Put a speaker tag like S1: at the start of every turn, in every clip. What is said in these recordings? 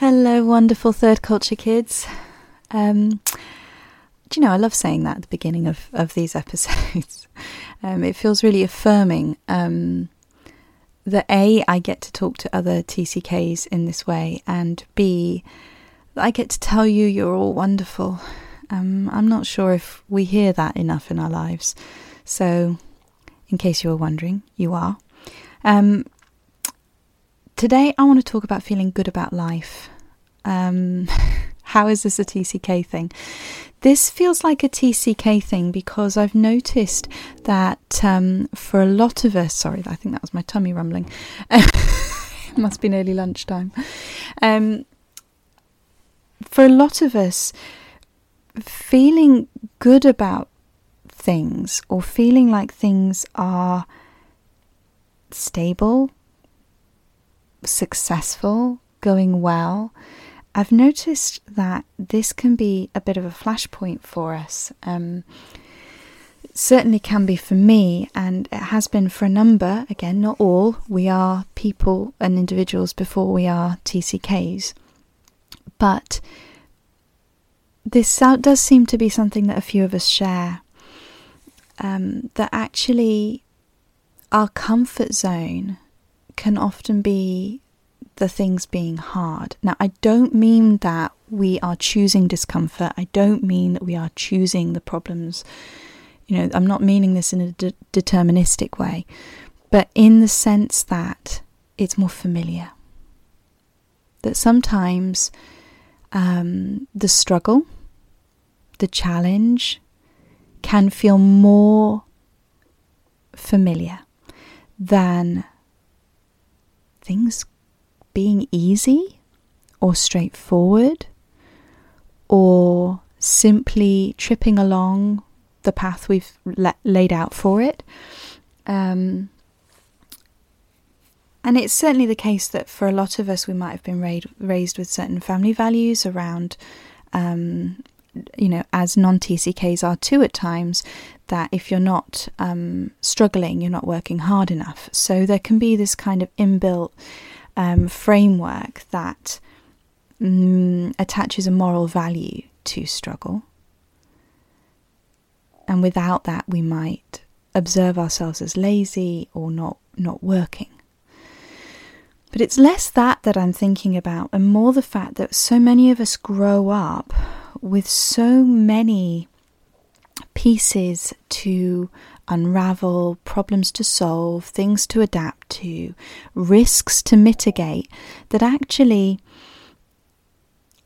S1: Hello, wonderful third culture kids. Um, do you know, I love saying that at the beginning of, of these episodes. um, it feels really affirming um, that A, I get to talk to other TCKs in this way, and B, I get to tell you you're all wonderful. Um, I'm not sure if we hear that enough in our lives. So, in case you were wondering, you are. Um, Today, I want to talk about feeling good about life. How is this a TCK thing? This feels like a TCK thing because I've noticed that um, for a lot of us, sorry, I think that was my tummy rumbling. it must be nearly lunchtime. Um, for a lot of us, feeling good about things or feeling like things are stable, successful, going well, I've noticed that this can be a bit of a flashpoint for us. Um, certainly can be for me, and it has been for a number. Again, not all. We are people and individuals before we are TCKs. But this does seem to be something that a few of us share. Um, that actually our comfort zone can often be the things being hard. Now, I don't mean that we are choosing discomfort, I don't mean that we are choosing the problems. You know, I'm not meaning this in a de- deterministic way, but in the sense that it's more familiar. That sometimes um, the struggle, the challenge, can feel more familiar than things being easy or straightforward or simply tripping along the path we've la- laid out for it. Um, and it's certainly the case that for a lot of us, we might have been ra- raised with certain family values around, um, you know, as non TCKs are too at times, that if you're not um, struggling, you're not working hard enough. So there can be this kind of inbuilt um, framework that mm, attaches a moral value to struggle. And without that, we might observe ourselves as lazy or not, not working. But it's less that that I'm thinking about, and more the fact that so many of us grow up with so many pieces to unravel, problems to solve, things to adapt to, risks to mitigate, that actually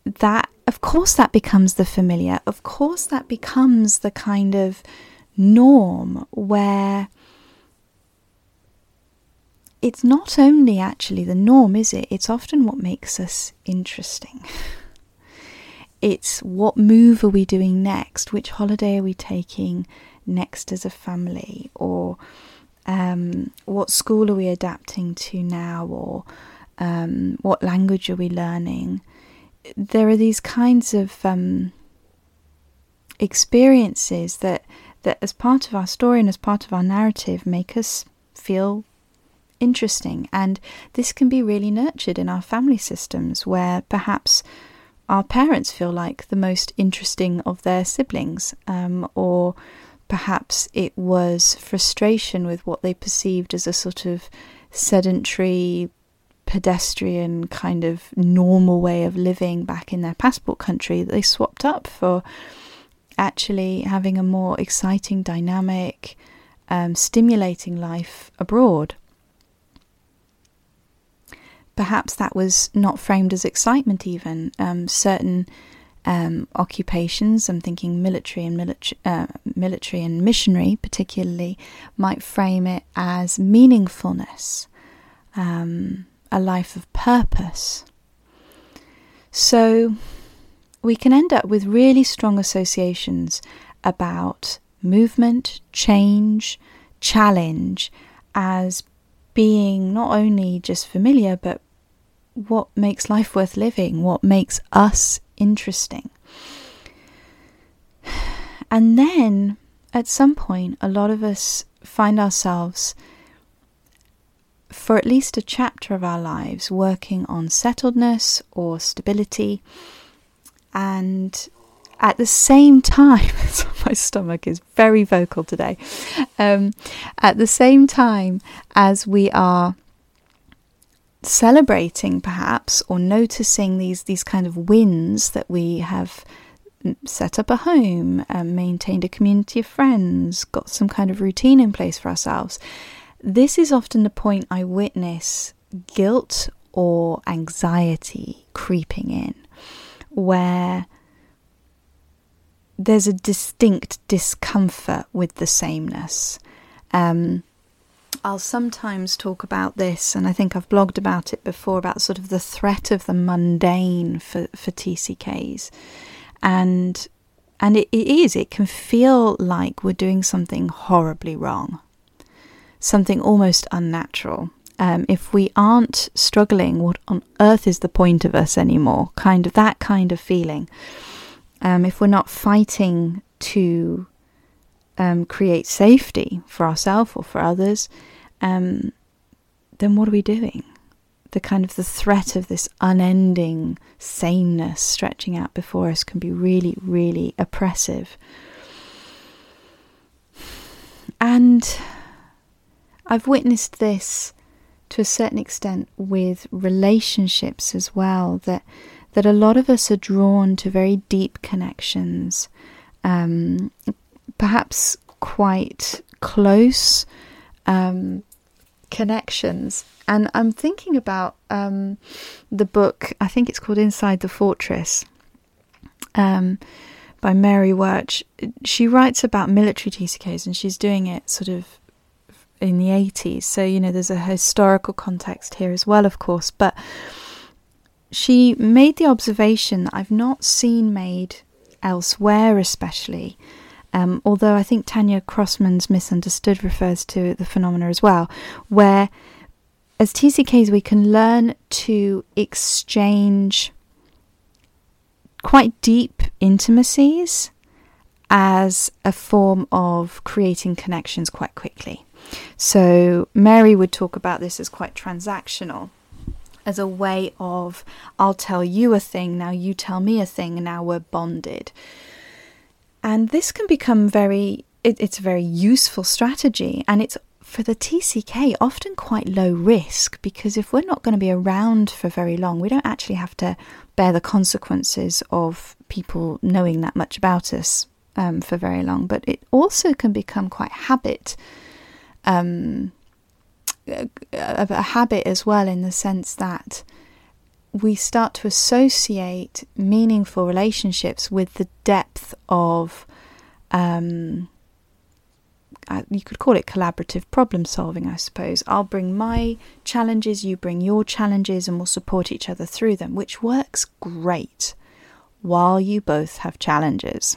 S1: that of course that becomes the familiar. Of course that becomes the kind of norm where it's not only actually the norm, is it? It's often what makes us interesting. It's what move are we doing next? Which holiday are we taking next as a family? Or um, what school are we adapting to now? Or um, what language are we learning? There are these kinds of um, experiences that, that, as part of our story and as part of our narrative, make us feel interesting. And this can be really nurtured in our family systems where perhaps our parents feel like the most interesting of their siblings, um, or perhaps it was frustration with what they perceived as a sort of sedentary, pedestrian kind of normal way of living back in their passport country that they swapped up for actually having a more exciting, dynamic, um, stimulating life abroad perhaps that was not framed as excitement, even. Um, certain um, occupations, I'm thinking military and military, uh, military and missionary, particularly, might frame it as meaningfulness, um, a life of purpose. So we can end up with really strong associations about movement, change, challenge as being not only just familiar, but what makes life worth living, what makes us interesting. And then at some point, a lot of us find ourselves, for at least a chapter of our lives, working on settledness or stability. And at the same time, my stomach is very vocal today. Um, at the same time as we are celebrating, perhaps, or noticing these these kind of wins that we have set up a home, um, maintained a community of friends, got some kind of routine in place for ourselves. This is often the point I witness guilt or anxiety creeping in, where there's a distinct discomfort with the sameness. Um, I'll sometimes talk about this, and I think I've blogged about it before about sort of the threat of the mundane for, for TCKs. And and it, it is, it can feel like we're doing something horribly wrong, something almost unnatural. Um, if we aren't struggling, what on earth is the point of us anymore? Kind of that kind of feeling. Um, if we're not fighting to um, create safety for ourselves or for others, um, then what are we doing? The kind of the threat of this unending sameness stretching out before us can be really, really oppressive. And I've witnessed this to a certain extent with relationships as well. That that a lot of us are drawn to very deep connections, um, perhaps quite close um, connections. And I'm thinking about um, the book, I think it's called Inside the Fortress um, by Mary Wertsch. She writes about military TCKs and she's doing it sort of in the 80s. So, you know, there's a historical context here as well, of course. But she made the observation that I've not seen made elsewhere, especially. Um, although I think Tanya Crossman's Misunderstood refers to the phenomena as well, where as TCKs we can learn to exchange quite deep intimacies as a form of creating connections quite quickly. So Mary would talk about this as quite transactional as a way of I'll tell you a thing, now you tell me a thing, and now we're bonded. And this can become very, it, it's a very useful strategy, and it's for the TCK often quite low risk because if we're not going to be around for very long, we don't actually have to bear the consequences of people knowing that much about us um, for very long. But it also can become quite habit. Um, a, a habit as well in the sense that we start to associate meaningful relationships with the depth of um, uh, you could call it collaborative problem solving, I suppose. I'll bring my challenges, you bring your challenges, and we'll support each other through them, which works great while you both have challenges.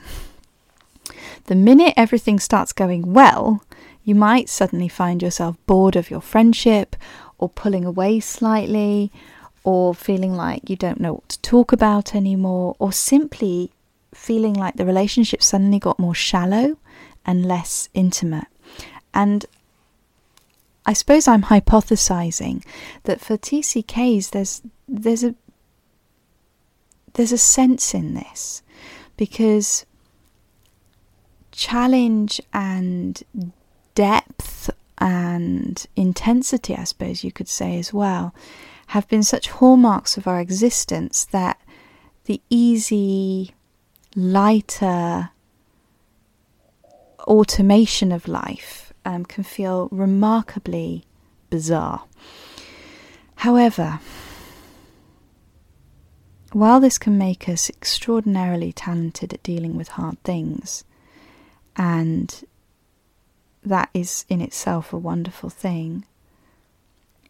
S1: The minute everything starts going well, you might suddenly find yourself bored of your friendship or pulling away slightly or feeling like you don't know what to talk about anymore or simply feeling like the relationship suddenly got more shallow and less intimate. And I suppose I'm hypothesizing that for TCKs there's there's a there's a sense in this because challenge and depth and intensity, I suppose you could say as well, have been such hallmarks of our existence that the easy, lighter automation of life um, can feel remarkably bizarre. However, while this can make us extraordinarily talented at dealing with hard things and that is in itself a wonderful thing.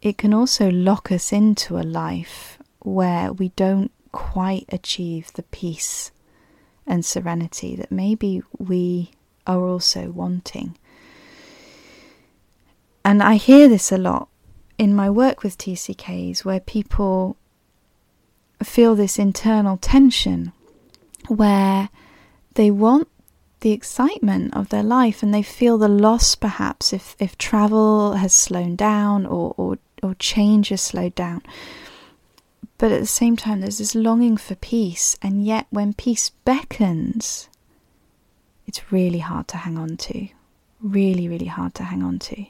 S1: It can also lock us into a life where we don't quite achieve the peace and serenity that maybe we are also wanting. And I hear this a lot in my work with TCKs where people feel this internal tension where they want the excitement of their life and they feel the loss perhaps if, if travel has slowed down or, or, or change is slowed down. But at the same time, there's this longing for peace, and yet when peace beckons, it's really hard to hang on to. Really, really hard to hang on to.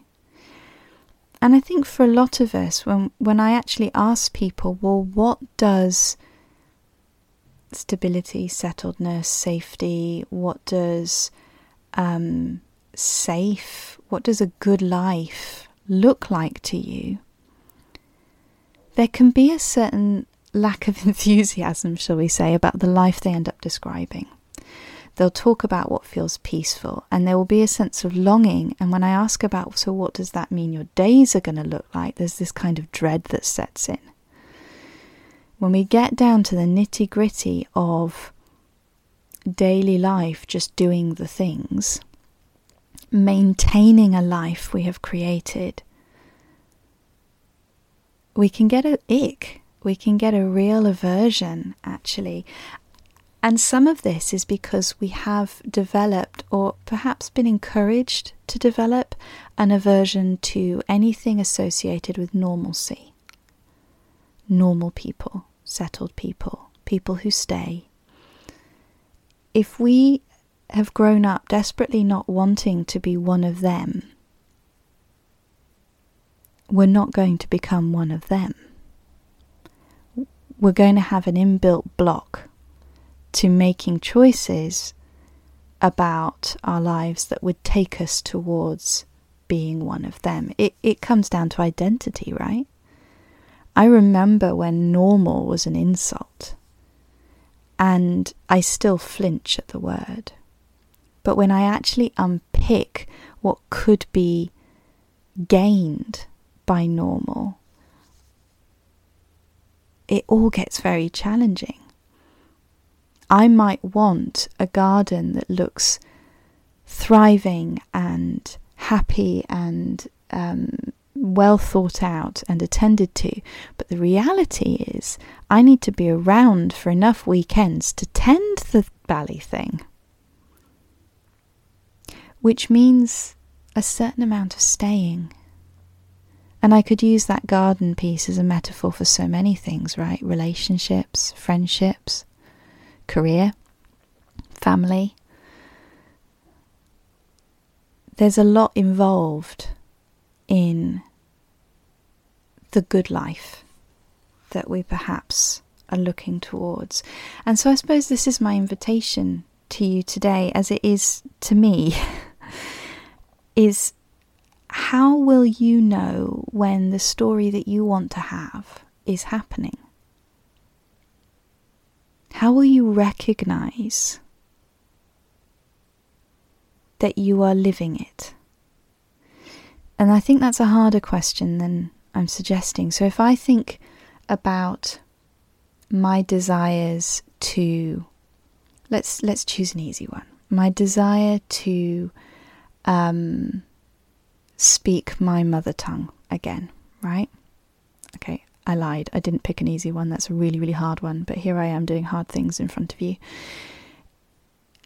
S1: And I think for a lot of us, when, when I actually ask people, well, what does stability, settledness, safety, what does um, safe, what does a good life look like to you? There can be a certain lack of enthusiasm, shall we say, about the life they end up describing. They'll talk about what feels peaceful, and there will be a sense of longing. And when I ask about, so what does that mean your days are going to look like, there's this kind of dread that sets in. When we get down to the nitty gritty of daily life, just doing the things, maintaining a life we have created, we can get a ick. We can get a real aversion, actually. And some of this is because we have developed, or perhaps been encouraged to develop, an aversion to anything associated with normalcy. Normal people, settled people, people who stay. If we have grown up desperately not wanting to be one of them, we're not going to become one of them. We're going to have an inbuilt block to making choices about our lives that would take us towards being one of them. It, it comes down to identity, right? I remember when normal was an insult, and I still flinch at the word. But when I actually unpick what could be gained by normal, it all gets very challenging. I might want a garden that looks thriving and happy and um, well thought out and attended to. But the reality is, I need to be around for enough weekends to tend the bally thing. Which means a certain amount of staying. And I could use that garden piece as a metaphor for so many things, right? Relationships, friendships, career, family. There's a lot involved in the good life that we perhaps are looking towards. And so I suppose this is my invitation to you today, as it is to me, is how will you know when the story that you want to have is happening? How will you recognize that you are living it? And I think that's a harder question than I'm suggesting. So if I think about my desires to let's let's choose an easy one. My desire to um, speak my mother tongue again, right? Okay, I lied. I didn't pick an easy one. That's a really, really hard one. But here I am doing hard things in front of you.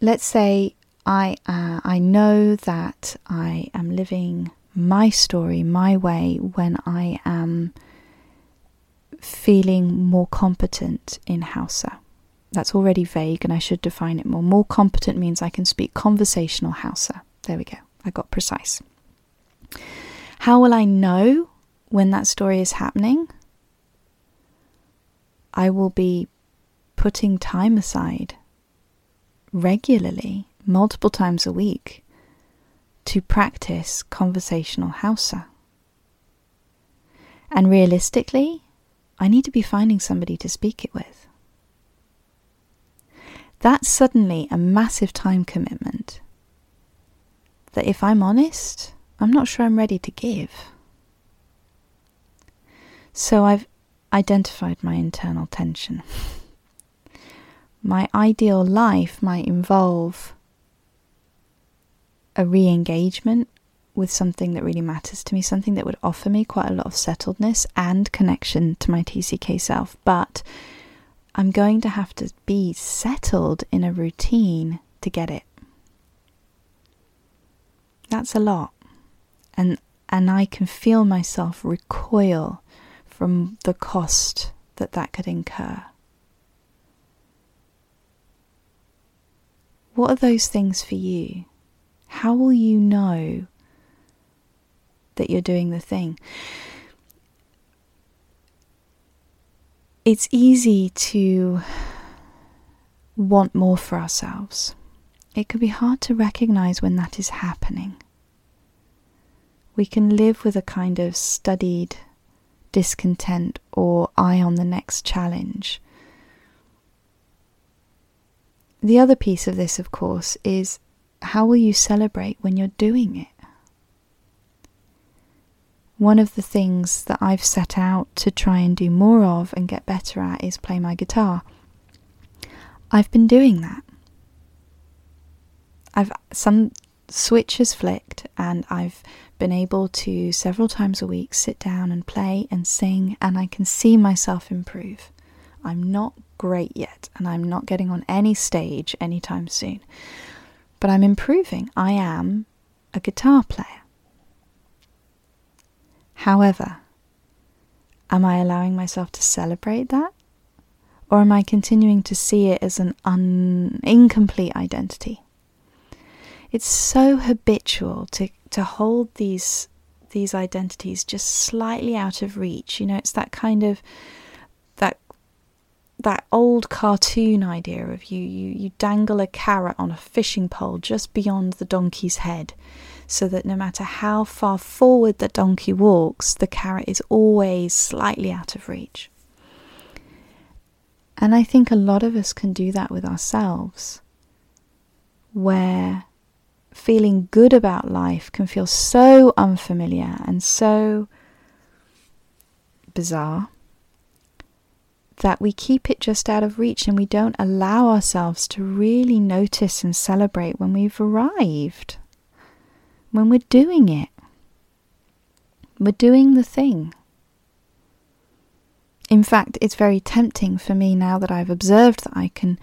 S1: Let's say I uh, I know that I am living my story my way when I am feeling more competent in Hausa. That's already vague and I should define it more. More competent means I can speak conversational Hausa. There we go. I got precise. How will I know when that story is happening? I will be putting time aside regularly, multiple times a week, to practice conversational Hausa. And realistically, I need to be finding somebody to speak it with. That's suddenly a massive time commitment that, if I'm honest, I'm not sure I'm ready to give. So I've identified my internal tension. My ideal life might involve a re engagement with something that really matters to me, something that would offer me quite a lot of settledness and connection to my TCK self. But I'm going to have to be settled in a routine to get it. That's a lot. And and I can feel myself recoil from the cost that that could incur. What are those things for you? How will you know that you're doing the thing? It's easy to want more for ourselves. It can be hard to recognize when that is happening. We can live with a kind of studied discontent or eye on the next challenge. The other piece of this, of course, is how will you celebrate when you're doing it? One of the things that I've set out to try and do more of and get better at is play my guitar. I've been doing that. I've some switch has flicked and I've been able to several times a week sit down and play and sing and I can see myself improve. I'm not great yet and I'm not getting on any stage anytime soon. But I'm improving. I am a guitar player. However, am I allowing myself to celebrate that? Or am I continuing to see it as an un- incomplete identity? It's so habitual to, to hold these these identities just slightly out of reach. You know, it's that kind of that that old cartoon idea of you, you you dangle a carrot on a fishing pole just beyond the donkey's head so that no matter how far forward the donkey walks, the carrot is always slightly out of reach. And I think a lot of us can do that with ourselves, where feeling good about life can feel so unfamiliar and so bizarre that we keep it just out of reach and we don't allow ourselves to really notice and celebrate when we've arrived when we're doing it. We're doing the thing. In fact, it's very tempting for me now that I've observed that I can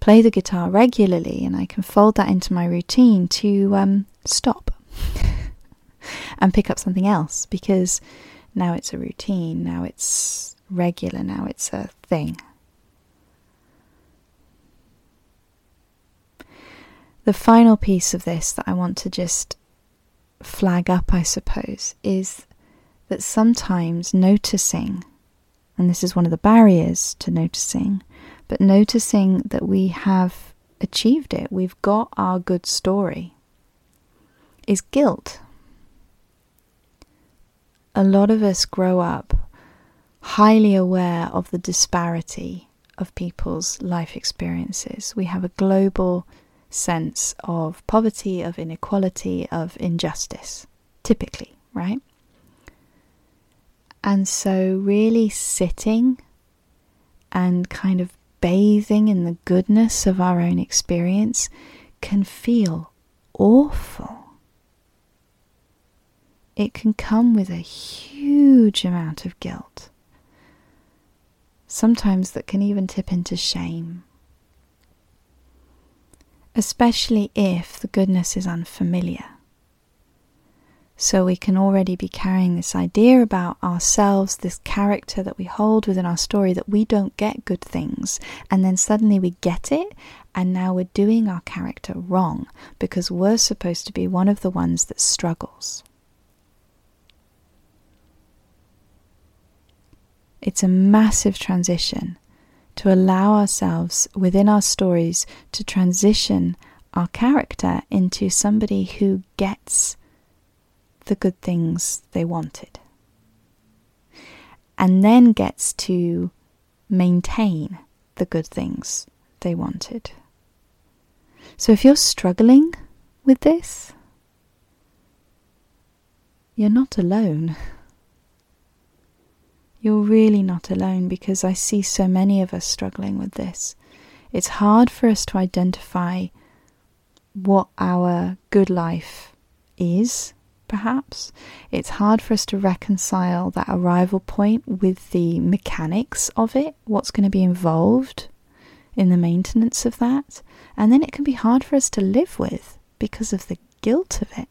S1: play the guitar regularly and I can fold that into my routine to um, stop and pick up something else because now it's a routine, now it's regular, now it's a thing. The final piece of this that I want to just flag up, I suppose, is that sometimes noticing, and this is one of the barriers to noticing, but noticing that we have achieved it, we've got our good story, is guilt. A lot of us grow up highly aware of the disparity of people's life experiences. We have a global sense of poverty, of inequality, of injustice, typically, right? And so, really sitting and kind of bathing in the goodness of our own experience can feel awful. It can come with a huge amount of guilt. Sometimes that can even tip into shame especially if the goodness is unfamiliar. So we can already be carrying this idea about ourselves, this character that we hold within our story that we don't get good things, and then suddenly we get it, and now we're doing our character wrong because we're supposed to be one of the ones that struggles. It's a massive transition to allow ourselves within our stories to transition our character into somebody who gets the good things they wanted and then gets to maintain the good things they wanted. So if you're struggling with this, you're not alone you're really not alone because I see so many of us struggling with this. It's hard for us to identify what our good life is, perhaps. It's hard for us to reconcile that arrival point with the mechanics of it, what's going to be involved in the maintenance of that. And then it can be hard for us to live with because of the guilt of it.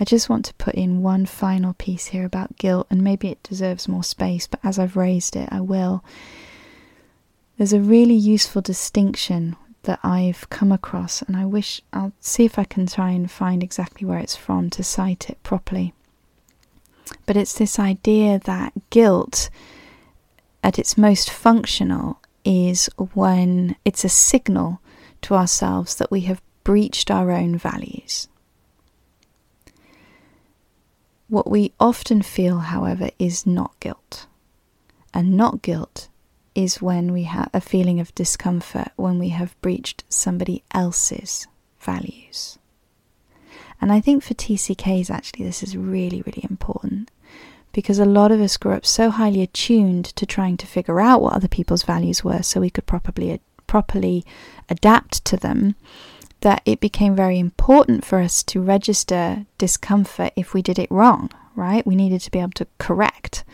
S1: I just want to put in one final piece here about guilt, and maybe it deserves more space, but as I've raised it, I will. There's a really useful distinction that I've come across, and I wish I'll see if I can try and find exactly where it's from to cite it properly. But it's this idea that guilt, at its most functional, is when it's a signal to ourselves that we have breached our own values. What we often feel, however, is not guilt. And not guilt is when we have a feeling of discomfort when we have breached somebody else's values. And I think for TCKs, actually, this is really, really important because a lot of us grew up so highly attuned to trying to figure out what other people's values were so we could properly, properly adapt to them that it became very important for us to register discomfort if we did it wrong, right? We needed to be able to correct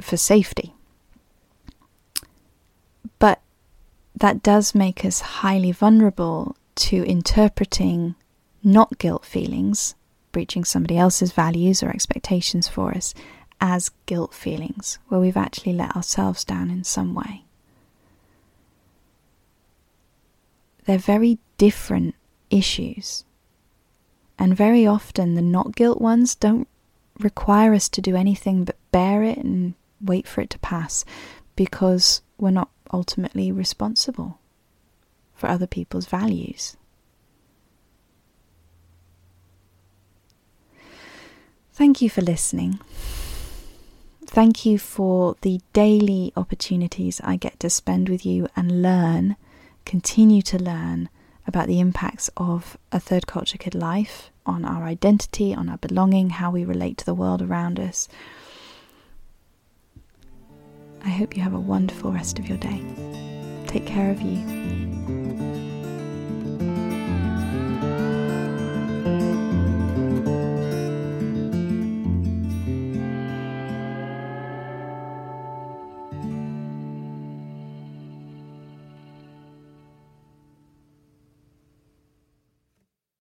S1: for safety. But that does make us highly vulnerable to interpreting not guilt feelings, breaching somebody else's values or expectations for us, as guilt feelings, where we've actually let ourselves down in some way. They're very different issues. And very often, the not guilt ones don't require us to do anything but bear it and wait for it to pass because we're not ultimately responsible for other people's values. Thank you for listening. Thank you for the daily opportunities I get to spend with you and learn, continue to learn about the impacts of a third culture kid life on our identity, on our belonging, how we relate to the world around us. I hope you have a wonderful rest of your day. Take care of you.